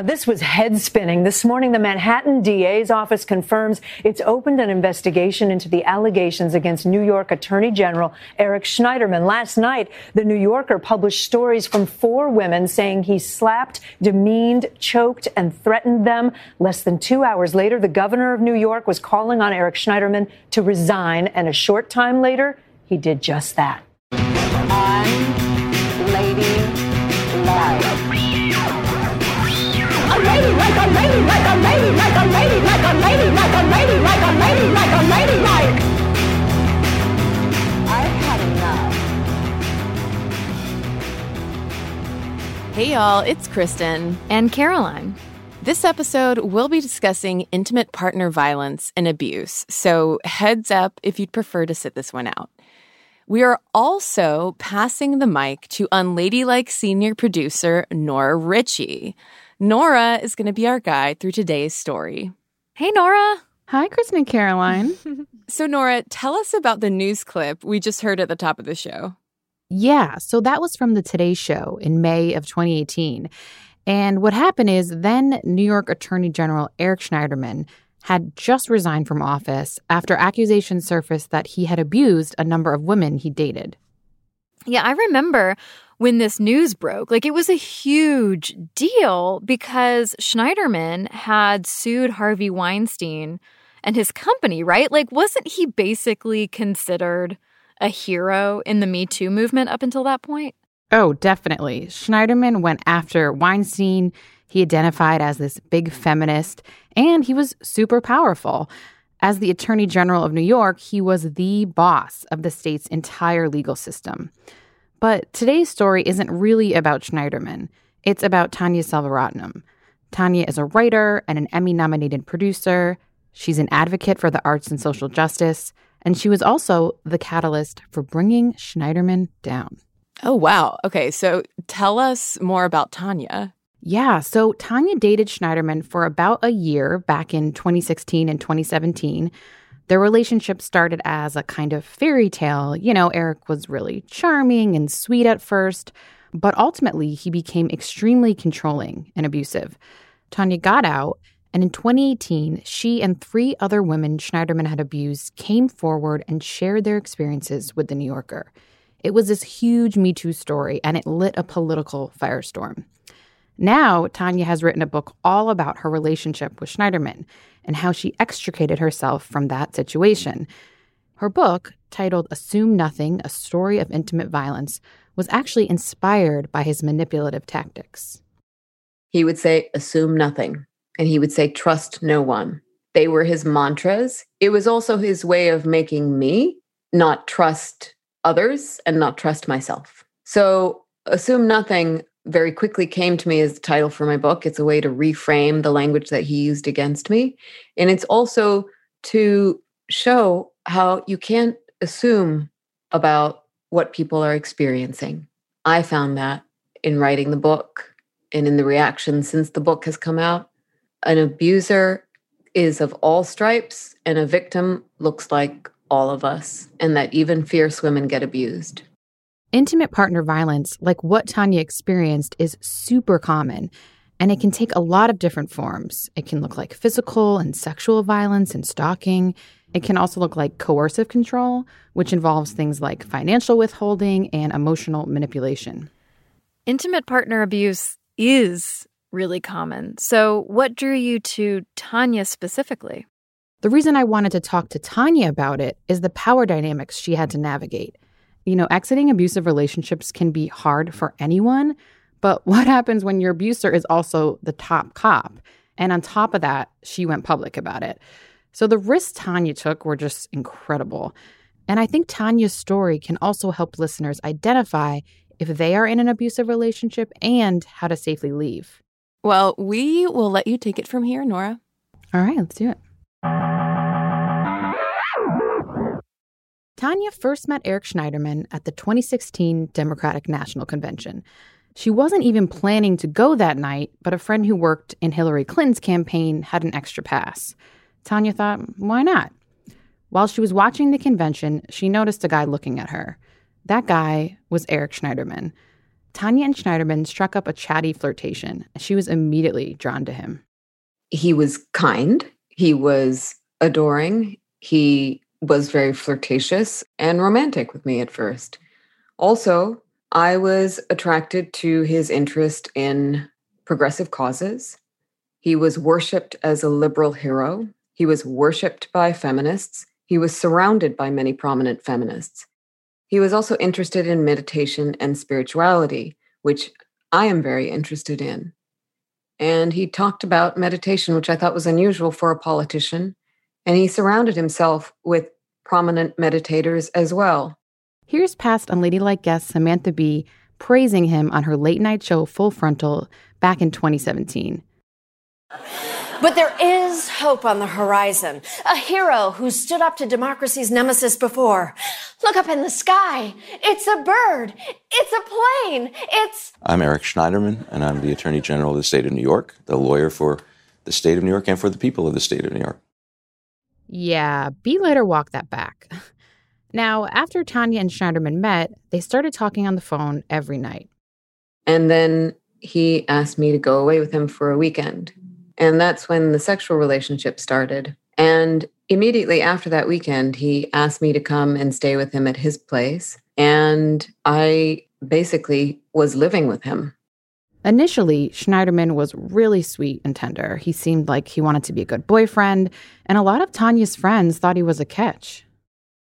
This was head spinning. This morning, the Manhattan DA's office confirms it's opened an investigation into the allegations against New York Attorney General Eric Schneiderman. Last night, the New Yorker published stories from four women saying he slapped, demeaned, choked, and threatened them. Less than two hours later, the governor of New York was calling on Eric Schneiderman to resign, and a short time later, he did just that. I'm lady, Hey y'all, it's Kristen and Caroline. This episode, we'll be discussing intimate partner violence and abuse, so heads up if you'd prefer to sit this one out. We are also passing the mic to unladylike senior producer Nora Ritchie. Nora is going to be our guide through today's story. Hey, Nora. Hi, Kristen and Caroline. so, Nora, tell us about the news clip we just heard at the top of the show. Yeah, so that was from the Today Show in May of 2018. And what happened is then New York Attorney General Eric Schneiderman had just resigned from office after accusations surfaced that he had abused a number of women he dated. Yeah, I remember when this news broke. Like it was a huge deal because Schneiderman had sued Harvey Weinstein and his company, right? Like, wasn't he basically considered a hero in the Me Too movement up until that point? Oh, definitely. Schneiderman went after Weinstein. He identified as this big feminist, and he was super powerful. As the Attorney General of New York, he was the boss of the state's entire legal system. But today's story isn't really about Schneiderman. It's about Tanya Selvaratnam. Tanya is a writer and an Emmy nominated producer. She's an advocate for the arts and social justice. And she was also the catalyst for bringing Schneiderman down. Oh, wow. Okay. So tell us more about Tanya. Yeah. So Tanya dated Schneiderman for about a year back in 2016 and 2017. Their relationship started as a kind of fairy tale. You know, Eric was really charming and sweet at first, but ultimately he became extremely controlling and abusive. Tanya got out, and in 2018, she and three other women Schneiderman had abused came forward and shared their experiences with The New Yorker. It was this huge Me Too story, and it lit a political firestorm. Now, Tanya has written a book all about her relationship with Schneiderman and how she extricated herself from that situation. Her book, titled Assume Nothing A Story of Intimate Violence, was actually inspired by his manipulative tactics. He would say, Assume nothing. And he would say, Trust no one. They were his mantras. It was also his way of making me not trust others and not trust myself. So, Assume Nothing very quickly came to me as the title for my book. It's a way to reframe the language that he used against me. And it's also to show how you can't assume about what people are experiencing. I found that in writing the book and in the reactions since the book has come out. An abuser is of all stripes, and a victim looks like all of us, and that even fierce women get abused. Intimate partner violence, like what Tanya experienced, is super common, and it can take a lot of different forms. It can look like physical and sexual violence and stalking. It can also look like coercive control, which involves things like financial withholding and emotional manipulation. Intimate partner abuse is really common. So, what drew you to Tanya specifically? The reason I wanted to talk to Tanya about it is the power dynamics she had to navigate. You know, exiting abusive relationships can be hard for anyone, but what happens when your abuser is also the top cop? And on top of that, she went public about it. So the risks Tanya took were just incredible. And I think Tanya's story can also help listeners identify if they are in an abusive relationship and how to safely leave. Well, we will let you take it from here, Nora. All right, let's do it. Tanya first met Eric Schneiderman at the 2016 Democratic National Convention. She wasn't even planning to go that night, but a friend who worked in Hillary Clinton's campaign had an extra pass. Tanya thought, why not? While she was watching the convention, she noticed a guy looking at her. That guy was Eric Schneiderman. Tanya and Schneiderman struck up a chatty flirtation. She was immediately drawn to him. He was kind, he was adoring, he was very flirtatious and romantic with me at first. Also, I was attracted to his interest in progressive causes. He was worshiped as a liberal hero. He was worshiped by feminists. He was surrounded by many prominent feminists. He was also interested in meditation and spirituality, which I am very interested in. And he talked about meditation, which I thought was unusual for a politician. And he surrounded himself with prominent meditators as well. Here's past Unladylike guest Samantha Bee praising him on her late night show Full Frontal back in 2017. But there is hope on the horizon. A hero who stood up to democracy's nemesis before. Look up in the sky. It's a bird. It's a plane. It's. I'm Eric Schneiderman, and I'm the Attorney General of the state of New York, the lawyer for the state of New York and for the people of the state of New York. Yeah, Bee let her walk that back. Now, after Tanya and Schneiderman met, they started talking on the phone every night. And then he asked me to go away with him for a weekend. And that's when the sexual relationship started. And immediately after that weekend, he asked me to come and stay with him at his place. And I basically was living with him. Initially, Schneiderman was really sweet and tender. He seemed like he wanted to be a good boyfriend, and a lot of Tanya's friends thought he was a catch.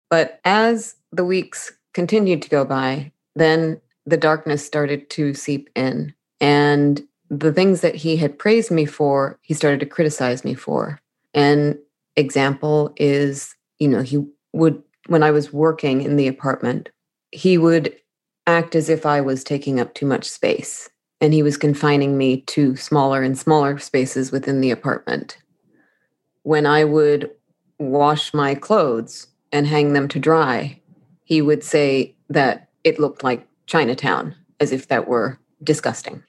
But as the weeks continued to go by, then the darkness started to seep in. And the things that he had praised me for, he started to criticize me for. An example is, you know, he would, when I was working in the apartment, he would act as if I was taking up too much space. And he was confining me to smaller and smaller spaces within the apartment. When I would wash my clothes and hang them to dry, he would say that it looked like Chinatown, as if that were disgusting.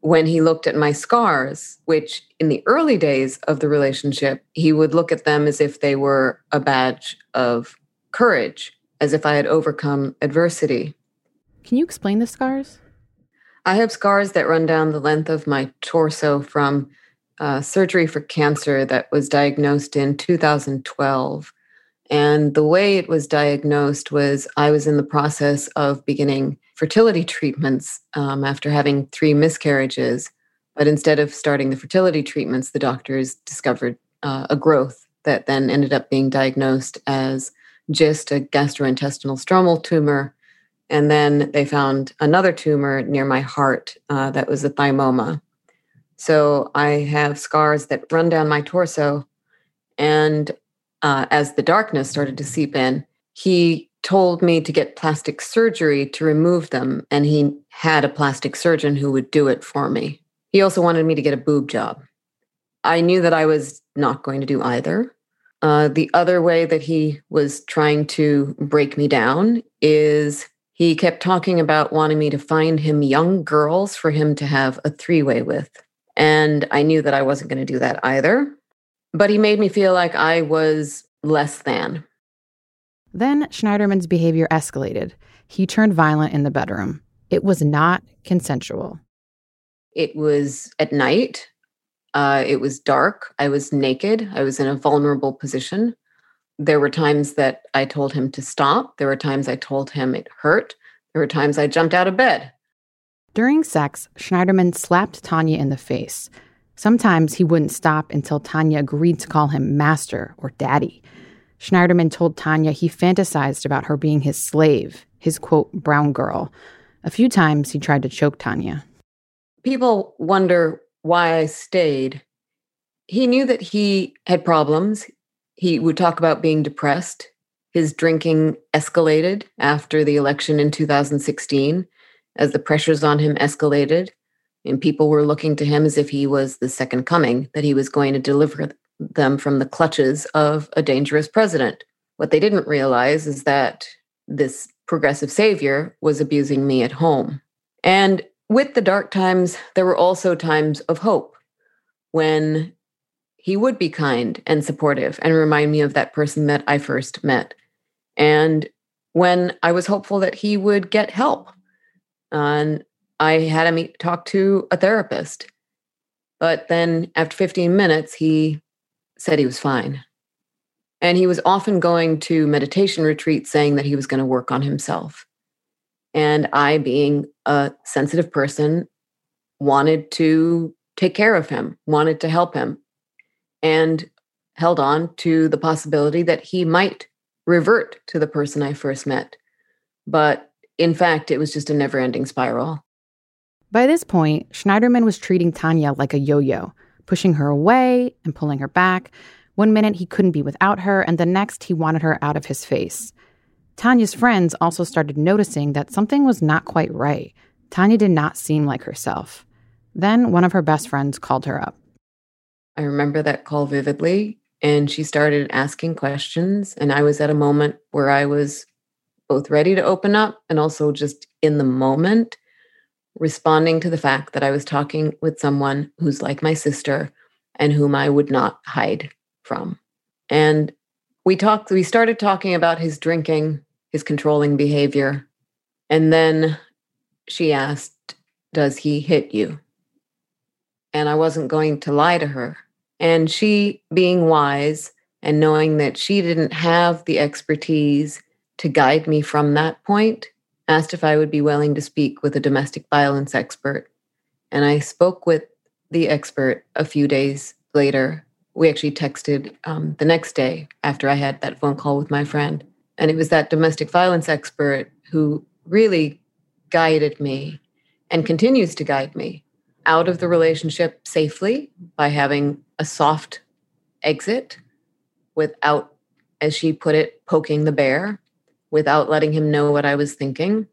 When he looked at my scars, which in the early days of the relationship, he would look at them as if they were a badge of courage, as if I had overcome adversity. Can you explain the scars? I have scars that run down the length of my torso from uh, surgery for cancer that was diagnosed in 2012 and the way it was diagnosed was I was in the process of beginning fertility treatments um, after having three miscarriages. But instead of starting the fertility treatments, the doctors discovered uh, a growth that then ended up being diagnosed as just a gastrointestinal stromal tumor. And then they found another tumor near my heart uh, that was a thymoma. So I have scars that run down my torso. And uh, as the darkness started to seep in, he told me to get plastic surgery to remove them. And he had a plastic surgeon who would do it for me. He also wanted me to get a boob job. I knew that I was not going to do either. Uh, the other way that he was trying to break me down is he kept talking about wanting me to find him young girls for him to have a three way with. And I knew that I wasn't going to do that either but he made me feel like I was less than. Then Schneiderman's behavior escalated. He turned violent in the bedroom. It was not consensual. It was at night. Uh, it was dark. I was naked. I was in a vulnerable position. There were times that I told him to stop. There were times I told him it hurt. There were times I jumped out of bed. During sex, Schneiderman slapped Tanya in the face. Sometimes he wouldn't stop until Tanya agreed to call him master or daddy. Schneiderman told Tanya he fantasized about her being his slave, his quote, brown girl. A few times he tried to choke Tanya. People wonder why I stayed. He knew that he had problems. He would talk about being depressed. His drinking escalated after the election in 2016 as the pressures on him escalated and people were looking to him as if he was the second coming, that he was going to deliver them from the clutches of a dangerous president. What they didn't realize is that this progressive savior was abusing me at home. And with the dark times, there were also times of hope when he would be kind and supportive and remind me of that person that I first met. And when I was hopeful that he would get help. And I had him talk to a therapist. But then after 15 minutes, he said he was fine. And he was often going to meditation retreats saying that he was going to work on himself. And I, being a sensitive person, wanted to take care of him, wanted to help him, and held on to the possibility that he might revert to the person I first met. But in fact, it was just a never ending spiral. By this point, Schneiderman was treating Tanya like a yo yo, pushing her away and pulling her back. One minute he couldn't be without her, and the next he wanted her out of his face. Tanya's friends also started noticing that something was not quite right. Tanya did not seem like herself. Then one of her best friends called her up. I remember that call vividly, and she started asking questions. And I was at a moment where I was both ready to open up and also just in the moment responding to the fact that I was talking with someone who's like my sister and whom I would not hide from. And we talked, we started talking about his drinking his controlling behavior. And then she asked, Does he hit you? And I wasn't going to lie to her. And she, being wise and knowing that she didn't have the expertise to guide me from that point, asked if I would be willing to speak with a domestic violence expert. And I spoke with the expert a few days later. We actually texted um, the next day after I had that phone call with my friend. And it was that domestic violence expert who really guided me and continues to guide me out of the relationship safely by having a soft exit without, as she put it, poking the bear, without letting him know what I was thinking.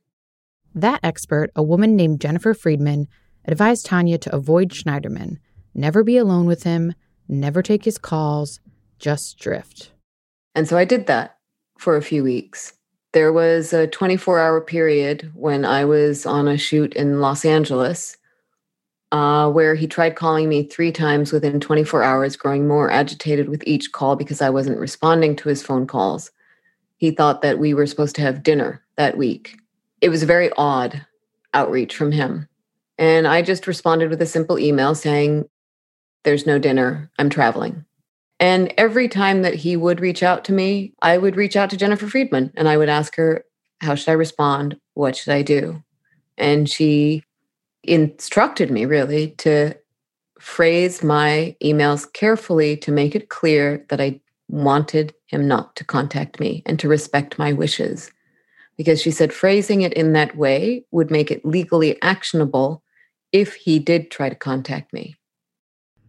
That expert, a woman named Jennifer Friedman, advised Tanya to avoid Schneiderman, never be alone with him, never take his calls, just drift. And so I did that for a few weeks. There was a 24 hour period when I was on a shoot in Los Angeles uh, where he tried calling me three times within 24 hours, growing more agitated with each call because I wasn't responding to his phone calls. He thought that we were supposed to have dinner that week. It was a very odd outreach from him. And I just responded with a simple email saying, There's no dinner. I'm traveling. And every time that he would reach out to me, I would reach out to Jennifer Friedman and I would ask her, How should I respond? What should I do? And she instructed me really to phrase my emails carefully to make it clear that I wanted him not to contact me and to respect my wishes. Because she said phrasing it in that way would make it legally actionable if he did try to contact me.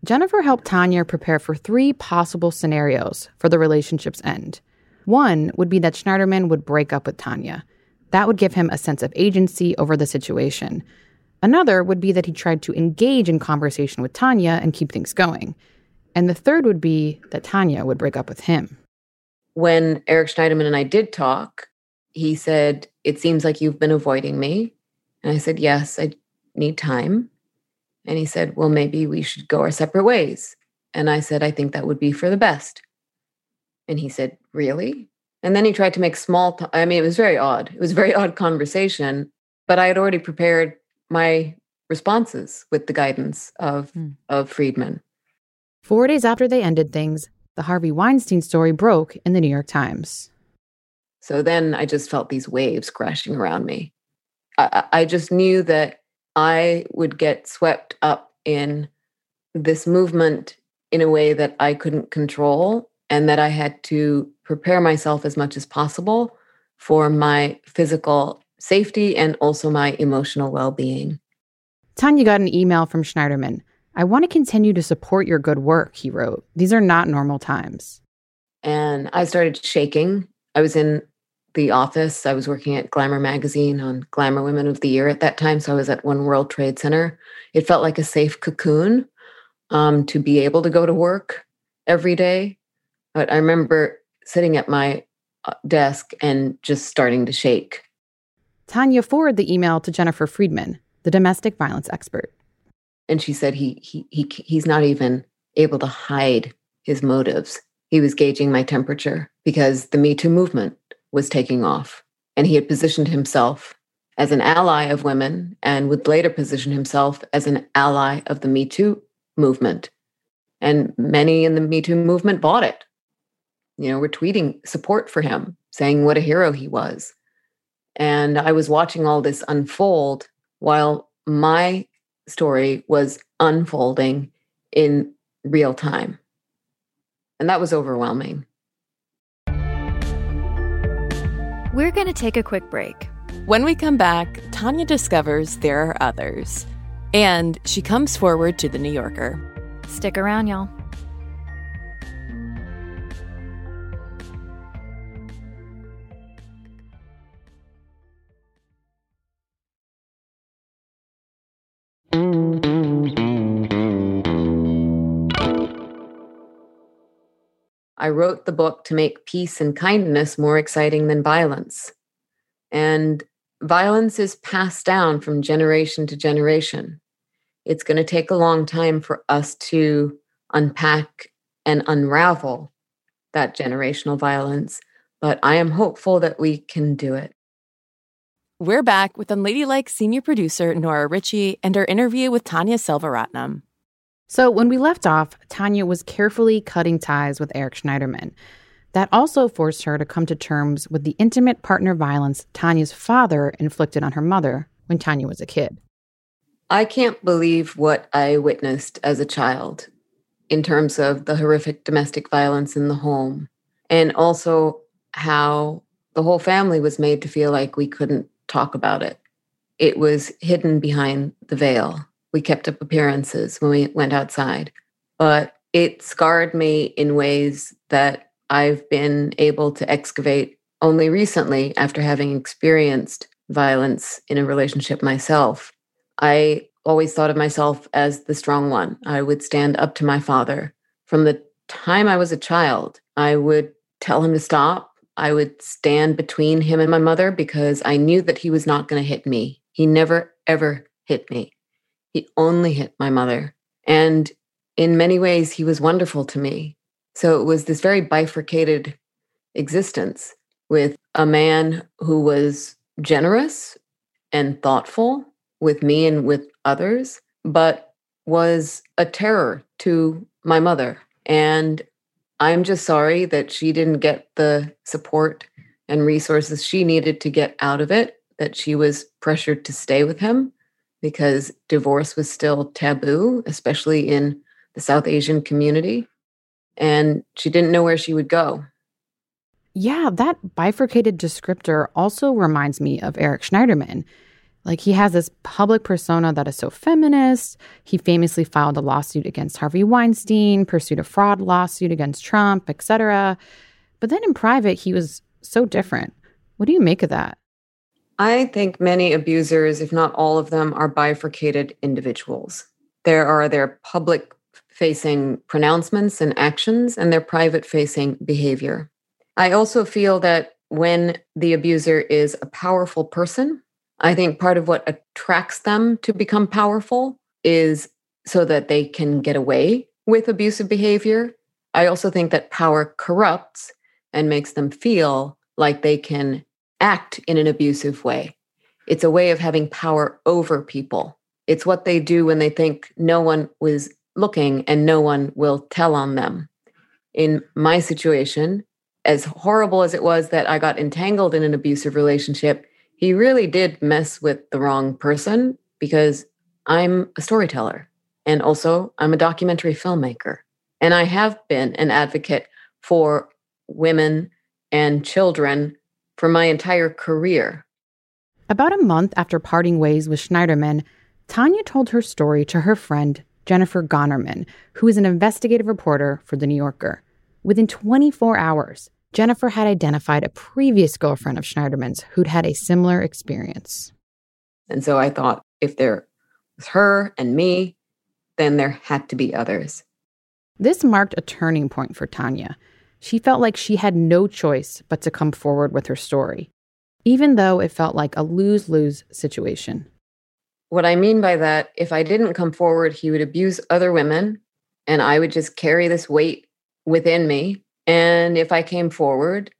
Jennifer helped Tanya prepare for three possible scenarios for the relationship's end. One would be that Schneiderman would break up with Tanya. That would give him a sense of agency over the situation. Another would be that he tried to engage in conversation with Tanya and keep things going. And the third would be that Tanya would break up with him. When Eric Schneiderman and I did talk, he said, It seems like you've been avoiding me. And I said, Yes, I need time. And he said, Well, maybe we should go our separate ways. And I said, I think that would be for the best. And he said, Really? And then he tried to make small, t- I mean, it was very odd. It was a very odd conversation, but I had already prepared my responses with the guidance of, mm. of Friedman. Four days after they ended things, the Harvey Weinstein story broke in the New York Times. So then I just felt these waves crashing around me. I, I just knew that I would get swept up in this movement in a way that I couldn't control and that I had to prepare myself as much as possible for my physical safety and also my emotional well being. Tanya got an email from Schneiderman. I want to continue to support your good work, he wrote. These are not normal times. And I started shaking. I was in the office. I was working at Glamour magazine on Glamour Women of the Year at that time. So I was at One World Trade Center. It felt like a safe cocoon um, to be able to go to work every day. But I remember sitting at my uh, desk and just starting to shake. Tanya forwarded the email to Jennifer Friedman, the domestic violence expert. And she said he, he, he, he's not even able to hide his motives. He was gauging my temperature because the Me Too movement was taking off. And he had positioned himself as an ally of women and would later position himself as an ally of the Me Too movement. And many in the Me Too movement bought it. You know, were tweeting support for him, saying what a hero he was. And I was watching all this unfold while my story was unfolding in real time. And that was overwhelming. We're going to take a quick break. When we come back, Tanya discovers there are others. And she comes forward to the New Yorker. Stick around, y'all. I wrote the book to make peace and kindness more exciting than violence. And violence is passed down from generation to generation. It's going to take a long time for us to unpack and unravel that generational violence, but I am hopeful that we can do it. We're back with Unladylike senior producer Nora Ritchie and our interview with Tanya Selvaratnam. So, when we left off, Tanya was carefully cutting ties with Eric Schneiderman. That also forced her to come to terms with the intimate partner violence Tanya's father inflicted on her mother when Tanya was a kid. I can't believe what I witnessed as a child in terms of the horrific domestic violence in the home, and also how the whole family was made to feel like we couldn't talk about it. It was hidden behind the veil we kept up appearances when we went outside. But it scarred me in ways that I've been able to excavate only recently after having experienced violence in a relationship myself. I always thought of myself as the strong one. I would stand up to my father. From the time I was a child, I would tell him to stop. I would stand between him and my mother because I knew that he was not going to hit me. He never, ever hit me. He only hit my mother. And in many ways, he was wonderful to me. So it was this very bifurcated existence with a man who was generous and thoughtful with me and with others, but was a terror to my mother. And I'm just sorry that she didn't get the support and resources she needed to get out of it, that she was pressured to stay with him because divorce was still taboo, especially in the South Asian community. And she didn't know where she would go. Yeah, that bifurcated descriptor also reminds me of Eric Schneiderman. Like he has this public persona that is so feminist. He famously filed a lawsuit against Harvey Weinstein, pursued a fraud lawsuit against Trump, etc. But then in private, he was so different. What do you make of that? I think many abusers, if not all of them, are bifurcated individuals. There are their public facing pronouncements and actions and their private facing behavior. I also feel that when the abuser is a powerful person, I think part of what attracts them to become powerful is so that they can get away with abusive behavior. I also think that power corrupts and makes them feel like they can act in an abusive way. It's a way of having power over people. It's what they do when they think no one was looking and no one will tell on them. In my situation, as horrible as it was that I got entangled in an abusive relationship, he really did mess with the wrong person because I'm a storyteller and also I'm a documentary filmmaker. And I have been an advocate for women and children for my entire career. About a month after parting ways with Schneiderman, Tanya told her story to her friend, Jennifer Gonnerman, who is an investigative reporter for The New Yorker. Within 24 hours, Jennifer had identified a previous girlfriend of Schneiderman's who'd had a similar experience. And so I thought if there was her and me, then there had to be others. This marked a turning point for Tanya. She felt like she had no choice but to come forward with her story, even though it felt like a lose lose situation. What I mean by that, if I didn't come forward, he would abuse other women, and I would just carry this weight within me. And if I came forward,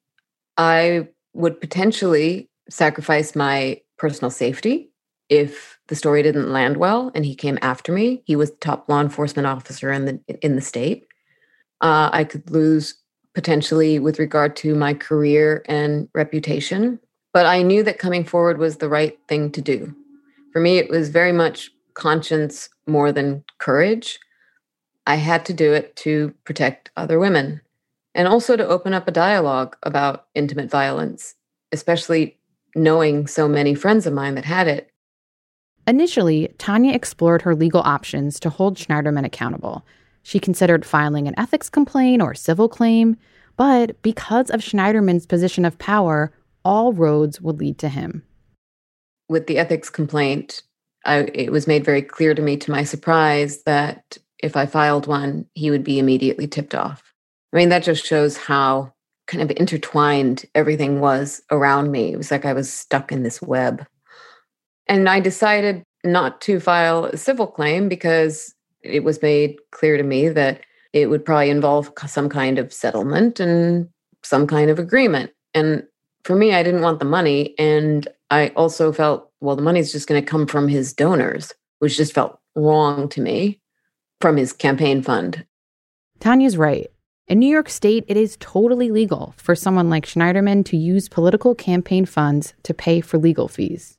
I would potentially sacrifice my personal safety. If the story didn't land well and he came after me, he was the top law enforcement officer in the in the state. Uh, I could lose potentially with regard to my career and reputation. But I knew that coming forward was the right thing to do. For me, it was very much conscience more than courage. I had to do it to protect other women and also to open up a dialogue about intimate violence, especially knowing so many friends of mine that had it. Initially, Tanya explored her legal options to hold Schneiderman accountable. She considered filing an ethics complaint or civil claim, but because of Schneiderman's position of power, all roads would lead to him. With the ethics complaint, I, it was made very clear to me, to my surprise, that if I filed one, he would be immediately tipped off. I mean, that just shows how kind of intertwined everything was around me. It was like I was stuck in this web. And I decided not to file a civil claim because it was made clear to me that it would probably involve some kind of settlement and some kind of agreement. And for me, I didn't want the money. And I also felt, well, the money's just going to come from his donors, which just felt wrong to me from his campaign fund. Tanya's right. In New York State, it is totally legal for someone like Schneiderman to use political campaign funds to pay for legal fees.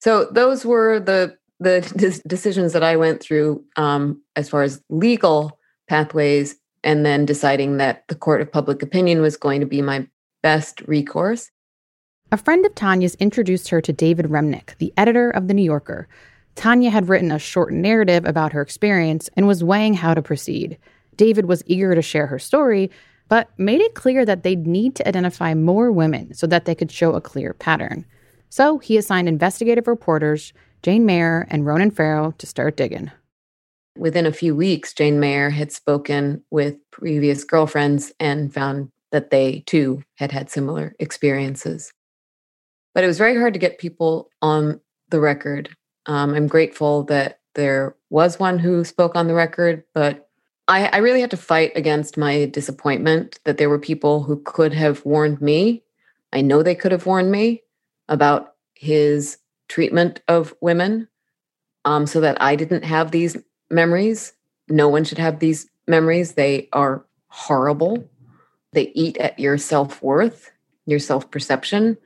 So those were the the decisions that I went through um, as far as legal pathways, and then deciding that the court of public opinion was going to be my best recourse. A friend of Tanya's introduced her to David Remnick, the editor of The New Yorker. Tanya had written a short narrative about her experience and was weighing how to proceed. David was eager to share her story, but made it clear that they'd need to identify more women so that they could show a clear pattern. So he assigned investigative reporters Jane Mayer and Ronan Farrow to start digging. Within a few weeks, Jane Mayer had spoken with previous girlfriends and found that they too had had similar experiences. But it was very hard to get people on the record. Um, I'm grateful that there was one who spoke on the record, but I, I really had to fight against my disappointment that there were people who could have warned me. I know they could have warned me about his treatment of women um, so that I didn't have these memories. No one should have these memories. They are horrible. They eat at your self worth, your self perception.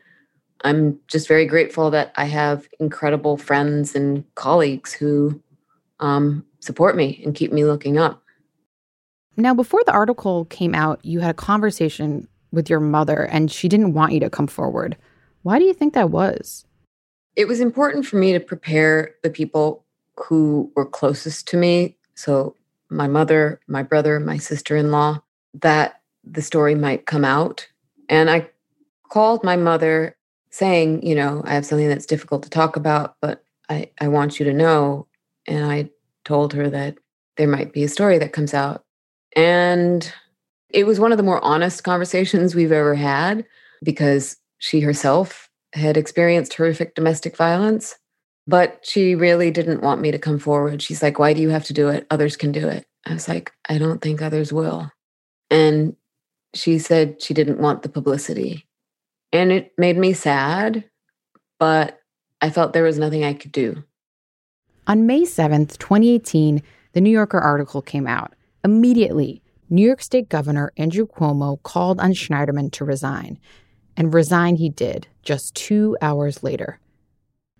I'm just very grateful that I have incredible friends and colleagues who um, support me and keep me looking up. Now, before the article came out, you had a conversation with your mother and she didn't want you to come forward. Why do you think that was? It was important for me to prepare the people who were closest to me. So, my mother, my brother, my sister in law, that the story might come out. And I called my mother saying, you know, I have something that's difficult to talk about, but I, I want you to know. And I told her that there might be a story that comes out. And it was one of the more honest conversations we've ever had because she herself had experienced horrific domestic violence, but she really didn't want me to come forward. She's like, Why do you have to do it? Others can do it. I was like, I don't think others will. And she said she didn't want the publicity. And it made me sad, but I felt there was nothing I could do. On May 7th, 2018, the New Yorker article came out. Immediately, New York State Governor Andrew Cuomo called on Schneiderman to resign and resign he did just two hours later.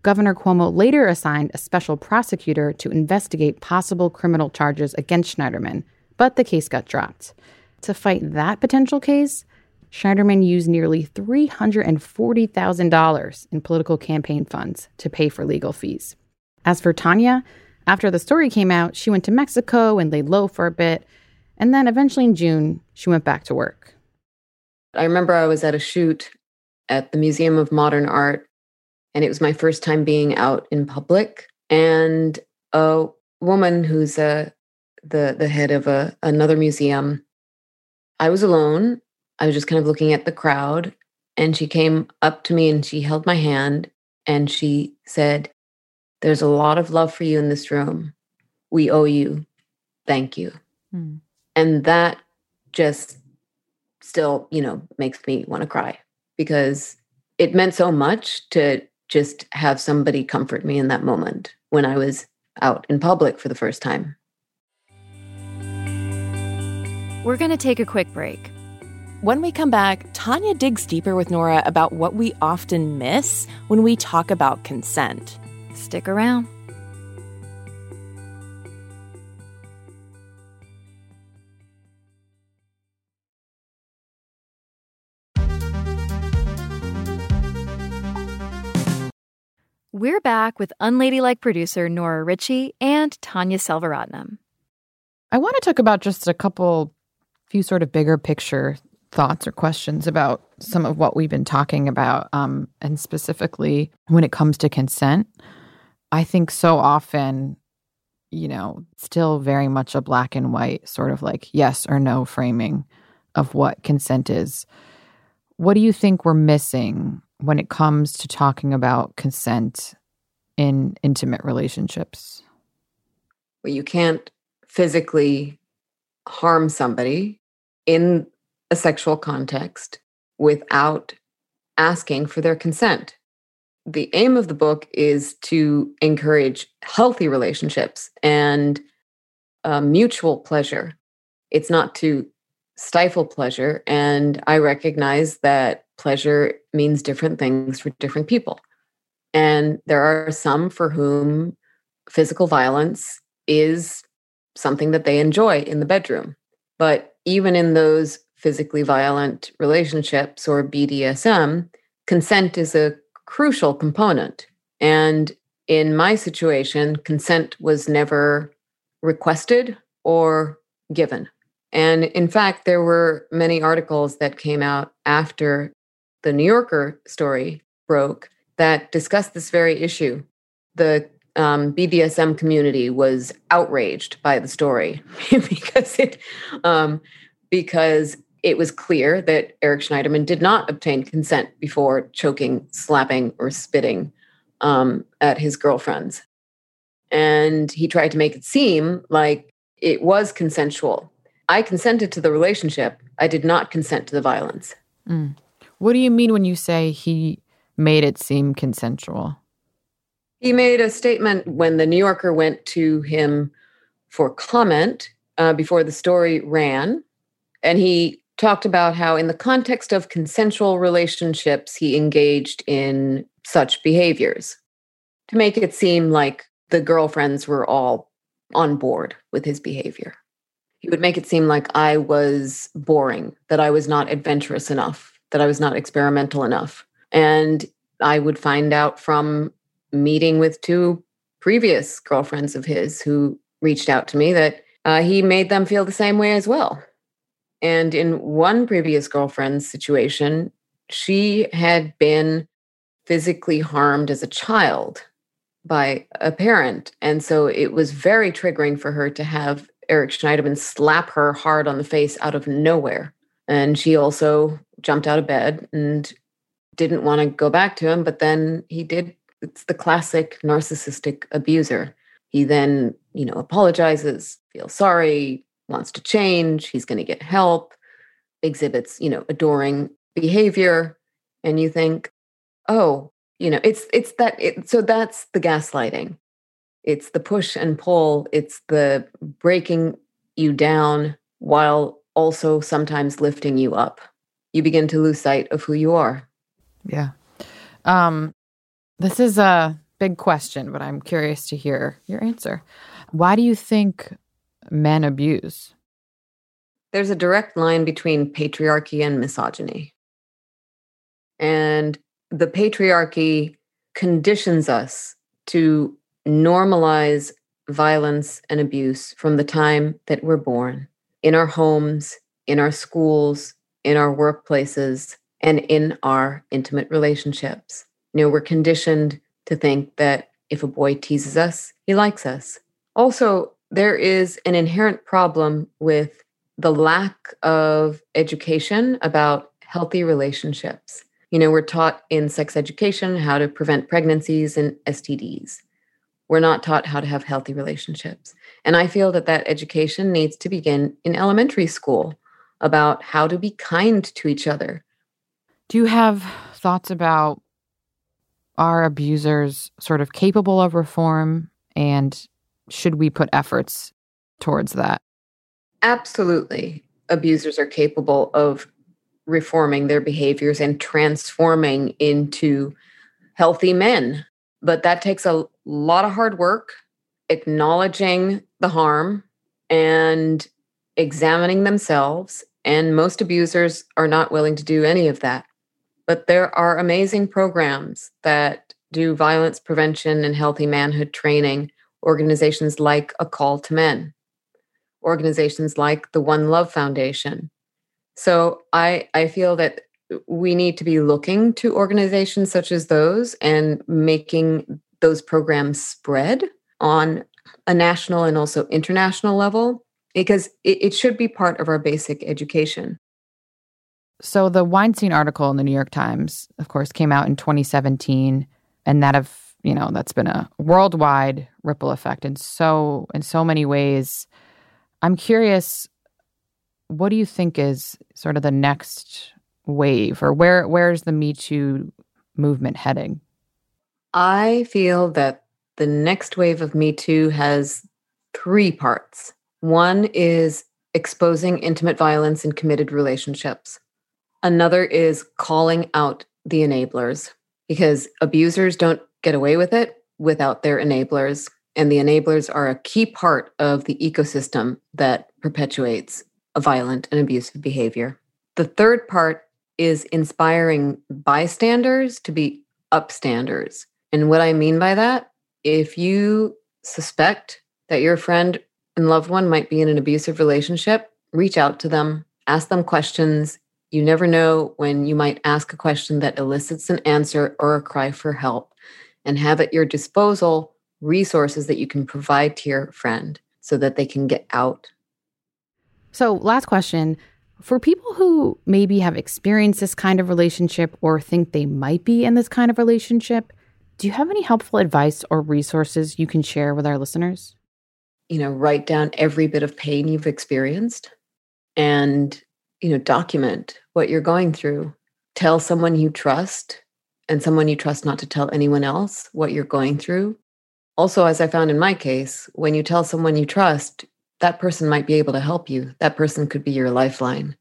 Governor Cuomo later assigned a special prosecutor to investigate possible criminal charges against Schneiderman, but the case got dropped. To fight that potential case, Schneiderman used nearly $340,000 in political campaign funds to pay for legal fees. As for Tanya, after the story came out, she went to Mexico and laid low for a bit, and then eventually in June, she went back to work. I remember I was at a shoot at the Museum of Modern Art, and it was my first time being out in public. And a woman who's a the the head of a another museum. I was alone. I was just kind of looking at the crowd, and she came up to me and she held my hand and she said, "There's a lot of love for you in this room. We owe you. Thank you." Hmm. And that just still, you know, makes me want to cry because it meant so much to just have somebody comfort me in that moment when I was out in public for the first time. We're going to take a quick break. When we come back, Tanya digs deeper with Nora about what we often miss when we talk about consent. Stick around. We're back with unladylike producer Nora Ritchie and Tanya Selvaratnam. I want to talk about just a couple, few sort of bigger picture thoughts or questions about some of what we've been talking about, um, and specifically when it comes to consent. I think so often, you know, still very much a black and white sort of like yes or no framing of what consent is. What do you think we're missing when it comes to talking about consent in intimate relationships? Well, you can't physically harm somebody in a sexual context without asking for their consent. The aim of the book is to encourage healthy relationships and uh, mutual pleasure. It's not to stifle pleasure. And I recognize that pleasure means different things for different people. And there are some for whom physical violence is something that they enjoy in the bedroom. But even in those physically violent relationships or BDSM, consent is a crucial component. And in my situation, consent was never requested or given. And in fact, there were many articles that came out after the New Yorker story broke that discussed this very issue. The um, BDSM community was outraged by the story because it um, because it was clear that Eric Schneiderman did not obtain consent before choking, slapping, or spitting um, at his girlfriends, and he tried to make it seem like it was consensual. I consented to the relationship. I did not consent to the violence. Mm. What do you mean when you say he made it seem consensual? He made a statement when the New Yorker went to him for comment uh, before the story ran. And he talked about how, in the context of consensual relationships, he engaged in such behaviors to make it seem like the girlfriends were all on board with his behavior. He would make it seem like I was boring, that I was not adventurous enough, that I was not experimental enough. And I would find out from meeting with two previous girlfriends of his who reached out to me that uh, he made them feel the same way as well. And in one previous girlfriend's situation, she had been physically harmed as a child by a parent. And so it was very triggering for her to have Eric Schneiderman slap her hard on the face out of nowhere. And she also jumped out of bed and didn't want to go back to him, but then he did it's the classic narcissistic abuser. He then, you know, apologizes, feels sorry, wants to change, he's going to get help, exhibits, you know, adoring behavior, and you think, "Oh, you know, it's it's that it, so that's the gaslighting. It's the push and pull, it's the breaking you down while also sometimes lifting you up. You begin to lose sight of who you are. Yeah. Um this is a big question, but I'm curious to hear your answer. Why do you think men abuse? There's a direct line between patriarchy and misogyny. And the patriarchy conditions us to normalize violence and abuse from the time that we're born in our homes, in our schools, in our workplaces, and in our intimate relationships. You know, we're conditioned to think that if a boy teases us, he likes us. Also, there is an inherent problem with the lack of education about healthy relationships. You know, we're taught in sex education how to prevent pregnancies and STDs. We're not taught how to have healthy relationships. And I feel that that education needs to begin in elementary school about how to be kind to each other. Do you have thoughts about are abusers sort of capable of reform? And should we put efforts towards that? Absolutely. Abusers are capable of reforming their behaviors and transforming into healthy men. But that takes a lot of hard work, acknowledging the harm and examining themselves. And most abusers are not willing to do any of that. But there are amazing programs that do violence prevention and healthy manhood training, organizations like A Call to Men, organizations like the One Love Foundation. So I, I feel that we need to be looking to organizations such as those and making those programs spread on a national and also international level because it, it should be part of our basic education. So the Weinstein article in the New York Times, of course, came out in 2017, and that of you know that's been a worldwide ripple effect in so in so many ways. I'm curious, what do you think is sort of the next wave, or where where's the Me Too movement heading? I feel that the next wave of Me Too has three parts. One is exposing intimate violence in committed relationships. Another is calling out the enablers because abusers don't get away with it without their enablers. And the enablers are a key part of the ecosystem that perpetuates a violent and abusive behavior. The third part is inspiring bystanders to be upstanders. And what I mean by that, if you suspect that your friend and loved one might be in an abusive relationship, reach out to them, ask them questions, you never know when you might ask a question that elicits an answer or a cry for help, and have at your disposal resources that you can provide to your friend so that they can get out. So, last question for people who maybe have experienced this kind of relationship or think they might be in this kind of relationship, do you have any helpful advice or resources you can share with our listeners? You know, write down every bit of pain you've experienced and you know, document what you're going through. Tell someone you trust and someone you trust not to tell anyone else what you're going through. Also, as I found in my case, when you tell someone you trust, that person might be able to help you. That person could be your lifeline.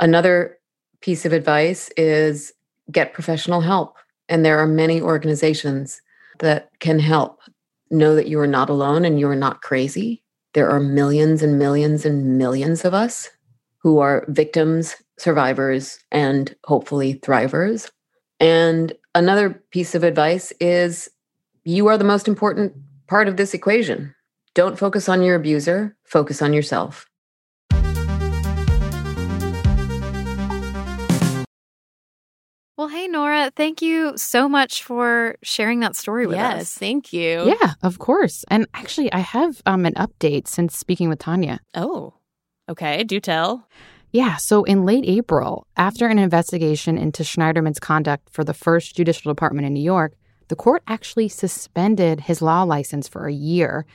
Another piece of advice is get professional help. And there are many organizations that can help. Know that you are not alone and you are not crazy. There are millions and millions and millions of us who are victims, survivors, and hopefully thrivers. And another piece of advice is you are the most important part of this equation. Don't focus on your abuser, focus on yourself. Well, hey, Nora, thank you so much for sharing that story with yes, us. thank you. Yeah, of course. And actually, I have um, an update since speaking with Tanya. Oh, okay. Do tell. Yeah, so in late April, after an investigation into Schneiderman's conduct for the first judicial department in New York, the court actually suspended his law license for a year.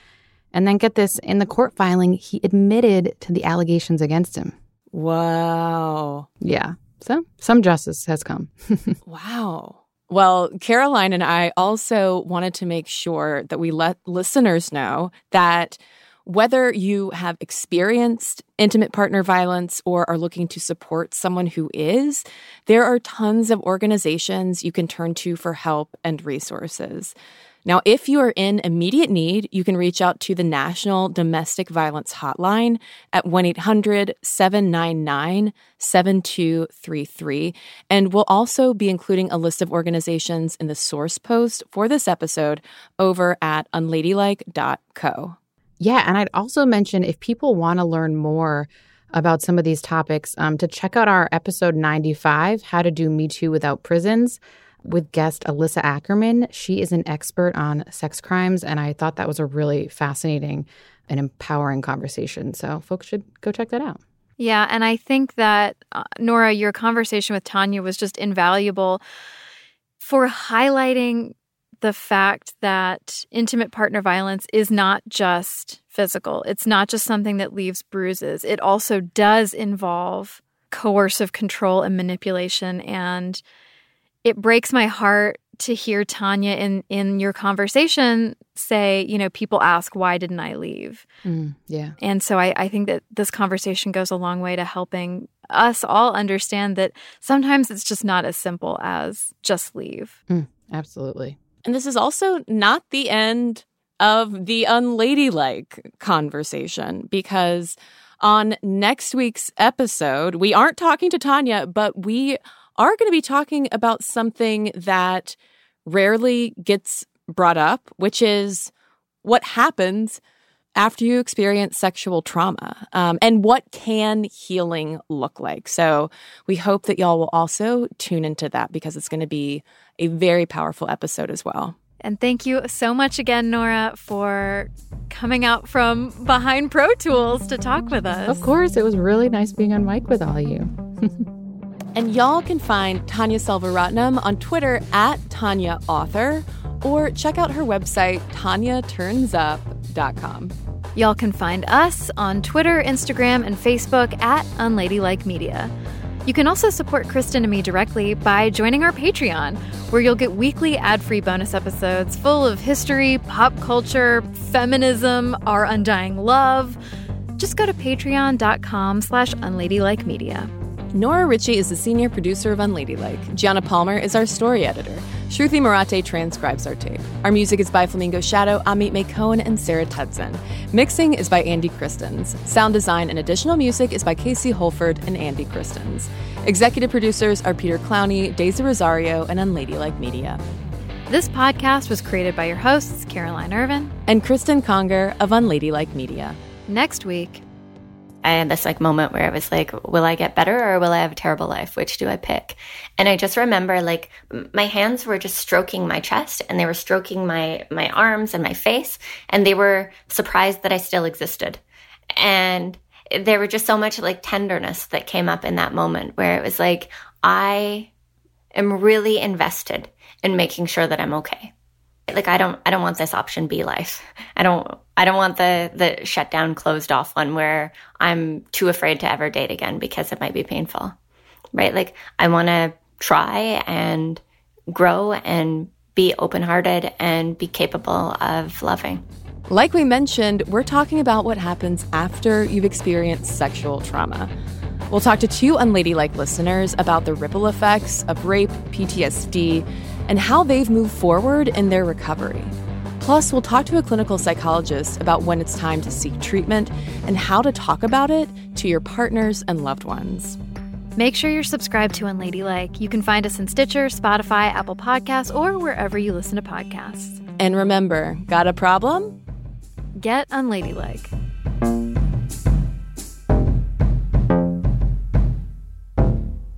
And then get this in the court filing, he admitted to the allegations against him. Wow. Yeah. So some justice has come. wow. Well, Caroline and I also wanted to make sure that we let listeners know that whether you have experienced intimate partner violence or are looking to support someone who is, there are tons of organizations you can turn to for help and resources. Now, if you are in immediate need, you can reach out to the National Domestic Violence Hotline at 1 800 799 7233. And we'll also be including a list of organizations in the source post for this episode over at unladylike.co. Yeah, and I'd also mention if people want to learn more about some of these topics, um, to check out our episode 95, How to Do Me Too Without Prisons, with guest Alissa Ackerman. She is an expert on sex crimes, and I thought that was a really fascinating and empowering conversation. So folks should go check that out. Yeah, and I think that, uh, Nora, your conversation with Tanya was just invaluable for highlighting the fact that intimate partner violence is not just physical. It's not just something that leaves bruises. It also does involve coercive control and manipulation. And it breaks my heart to hear Tanya in in your conversation say, you know, people ask why didn't I leave? Mm, yeah. And so I, I think that this conversation goes a long way to helping us all understand that sometimes it's just not as simple as just leave. Mm, absolutely. And this is also not the end of the unladylike conversation because on next week's episode, we aren't talking to Tanya, but we are going to be talking about something that rarely gets brought up, which is what happens after you experience sexual trauma um, and what can healing look like. So we hope that y'all will also tune into that because it's going to be a very powerful episode as well. And thank you so much again, Nora, for coming out from behind Pro Tools to talk with us. Of course, it was really nice being on mic with all of you. and y'all can find Tanya Selvaratnam on Twitter at Tanya Author or check out her website, tanyaturns.up.com. Y'all can find us on Twitter, Instagram, and Facebook at Unladylike Media. You can also support Cristen and me directly by joining our Patreon, where you'll get weekly ad-free bonus episodes full of history, pop culture, feminism, our undying love. Just go to patreon.com slash unladylike media. Nora Ritchie is the senior producer of Unladylike. Gianna Palmer is our story editor. Shruti Marate transcribes our tape. Our music is by Flamingo Shadow, Amit May Cohen, and Sarah Tudson. Mixing is by Andy Christens. Sound design and additional music is by Casey Holford and Andy Christens. Executive producers are Peter Clowney, Daisy Rosario, and Unladylike Media. This podcast was created by your hosts, Caroline Ervin and Cristen Conger of Unladylike Media. Next week, I had this like moment where I was like, will I get better or will I have a terrible life? Which do I pick? And I just remember like my hands were just stroking my chest and they were stroking my, my arms and my face. And they were surprised that I still existed. And there were just so much like tenderness that came up in that moment where it was like, I am really invested in making sure that I'm okay like I don't I don't want this option B life. I don't I don't want the the shut down closed off one where I'm too afraid to ever date again because it might be painful. Right? Like I want to try and grow and be open-hearted and be capable of loving. Like we mentioned, we're talking about what happens after you've experienced sexual trauma. We'll talk to two unladylike listeners about the ripple effects of rape, PTSD, and how they've moved forward in their recovery. Plus, we'll talk to a clinical psychologist about when it's time to seek treatment and how to talk about it to your partners and loved ones. Make sure you're subscribed to Unladylike. You can find us in Stitcher, Spotify, Apple Podcasts, or wherever you listen to podcasts. And remember, got a problem? Get Unladylike.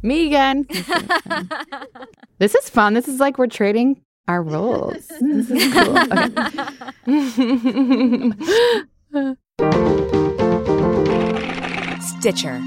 Me again. this is fun. This is like we're trading our roles. This is cool. Okay. Stitcher.